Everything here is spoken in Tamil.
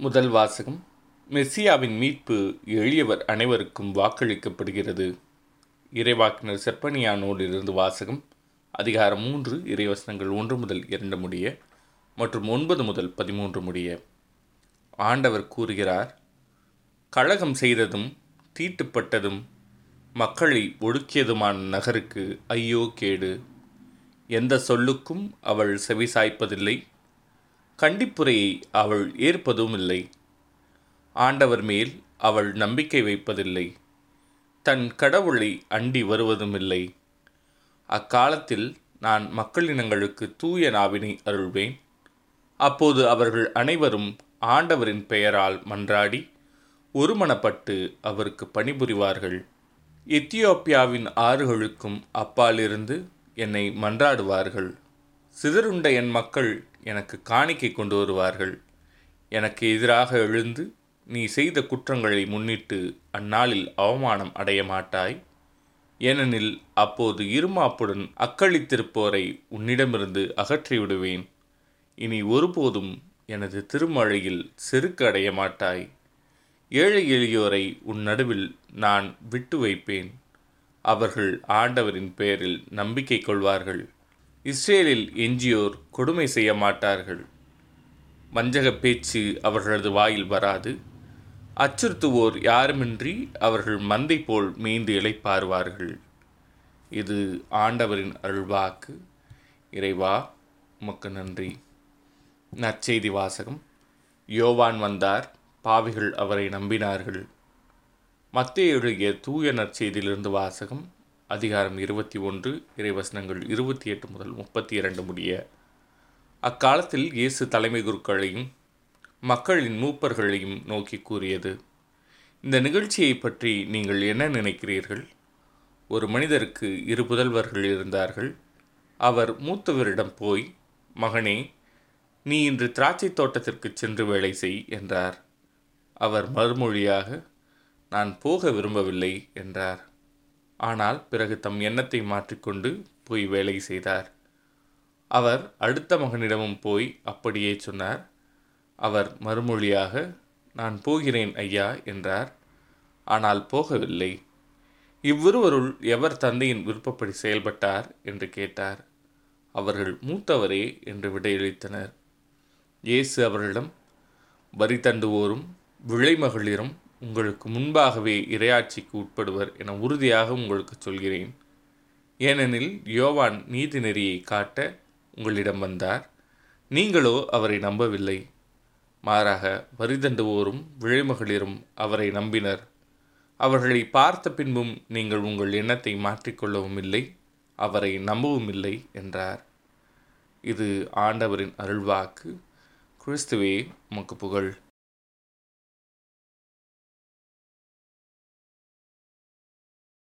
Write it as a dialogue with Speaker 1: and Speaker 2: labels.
Speaker 1: முதல் வாசகம். மெஸ்ஸியாவின் மீட்பு எளியவர் அனைவருக்கும் வாக்களிக்கப்படுகிறது. இறைவாக்கினர் செப்பனியா இருந்து வாசகம் அதிகாரம் மூன்று இறைவசனங்கள் ஒன்று முதல் இரண்டு முடிய மற்றும் ஒன்பது முதல் பதிமூன்று முடிய. ஆண்டவர் கூறுகிறார் கழகம் செய்ததும் தீட்டுப்பட்டதும் மக்களை ஒடுக்கியதுமான நகருக்கு ஐயோ கேடு. எந்த சொல்லுக்கும் அவள் செவிசாய்ப்பதில்லை. கண்டிப்புரையை அவள் ஏற்பதும் இல்லை. ஆண்டவர் மேல் அவள் நம்பிக்கை வைப்பதில்லை. தன் கடவுளை அண்டி வருவதும் இல்லை. அக்காலத்தில் நான் மக்களினங்களுக்கு தூய நாவினை அருள்வேன். அப்போது அவர்கள் அனைவரும் ஆண்டவரின் பெயரால் மன்றாடி ஒருமனப்பட்டு அவருக்கு பணிபுரிவார்கள். எத்தியோப்பியாவின் ஆறுகளுக்கும் அப்பாலிருந்து என்னை மன்றாடுவார்கள். சிதறுண்ட என் மக்கள் எனக்கு காணிக்கை கொண்டு வருவார்கள். எனக்கு எதிராக எழுந்து நீ செய்த குற்றங்களை முன்னிட்டு அந்நாளில் அவமானம் அடைய மாட்டாய். ஏனெனில் அப்போது இருமாப்புடன் அக்களித்திருப்போரை உன்னிடமிருந்து அகற்றிவிடுவேன் இனி ஒருபோதும் எனது திருமழையில் செருக்கு அடைய மாட்டாய். ஏழை எளியோரை உன் நடுவில் நான் விட்டு வைப்பேன். அவர்கள் ஆண்டவரின் பெயரில் நம்பிக்கை கொள்வார்கள். இஸ்ரேலில் எஞ்சியோர் கொடுமை செய்ய மாட்டார்கள். வஞ்சக பேச்சு அவர்களது வாயில் வராது. அச்சுறுத்துவோர் யாருமின்றி அவர்கள் மந்தை போல் மேய்ந்து இளைப்பாறுவார்கள். இது ஆண்டவரின் அருள்வாக்கு. இறைவா உமக்கு நன்றி. நற்செய்தி வாசகம். யோவான் வந்தார் பாவிகள் அவரை நம்பினார்கள். மத்திய எழுதிய தூய நற்செய்தியிலிருந்து வாசகம். அதிகாரம் இருபத்தி ஒன்று இறைவசனங்கள் இருபத்தி எட்டு முதல் முப்பத்தி இரண்டு முடிய. அக்காலத்தில் இயேசு தலைமை குருக்களையும் மக்களின் மூப்பர்களையும் நோக்கி கூறியது இந்த நிகழ்ச்சியை பற்றி நீங்கள் என்ன நினைக்கிறீர்கள்? ஒரு மனிதருக்கு இரு புதல்வர்கள் இருந்தார்கள். அவர் மூத்தவரிடம் போய் மகனே நீ இன்று திராட்சை தோட்டத்திற்கு சென்று வேலை செய் என்றார். அவர் மறுமொழியாக நான் போக விரும்பவில்லை என்றார். ஆனால் பிறகு தம் எண்ணத்தை மாற்றிக்கொண்டு போய் வேலை செய்தார். அவர் அடுத்த மகனிடமும் போய் அப்படியே சொன்னார் அவர் மறுமொழியாக நான் போகிறேன் ஐயா என்றார். ஆனால் போகவில்லை. இவ்விருவருள் எவர் தந்தையின் விருப்பப்படி செயல்பட்டார்? என்று கேட்டார். அவர்கள் மூத்தவரே என்று விடையளித்தனர். இயேசு அவர்களிடம் வரி தண்டுவோரும் விளைமகளிரும் உங்களுக்கு முன்பாகவே இரையாட்சிக்கு உட்படுவர் என உறுதியாக உங்களுக்கு சொல்கிறேன். ஏனெனில் யோவான் நீதி நெறியை காட்ட உங்களிடம் வந்தார். நீங்களோ அவரை நம்பவில்லை. மாறாக வரிதண்டுவோரும் விழைமகளிரும் அவரை நம்பினர். அவர்களை பார்த்த பின்பும் நீங்கள் உங்கள் எண்ணத்தை மாற்றிக்கொள்ளவும் இல்லை அவரை நம்பவும் இல்லை என்றார். இது ஆண்டவரின் அருள்வாக்கு. கிறிஸ்துவே உமக்கு புகழ்.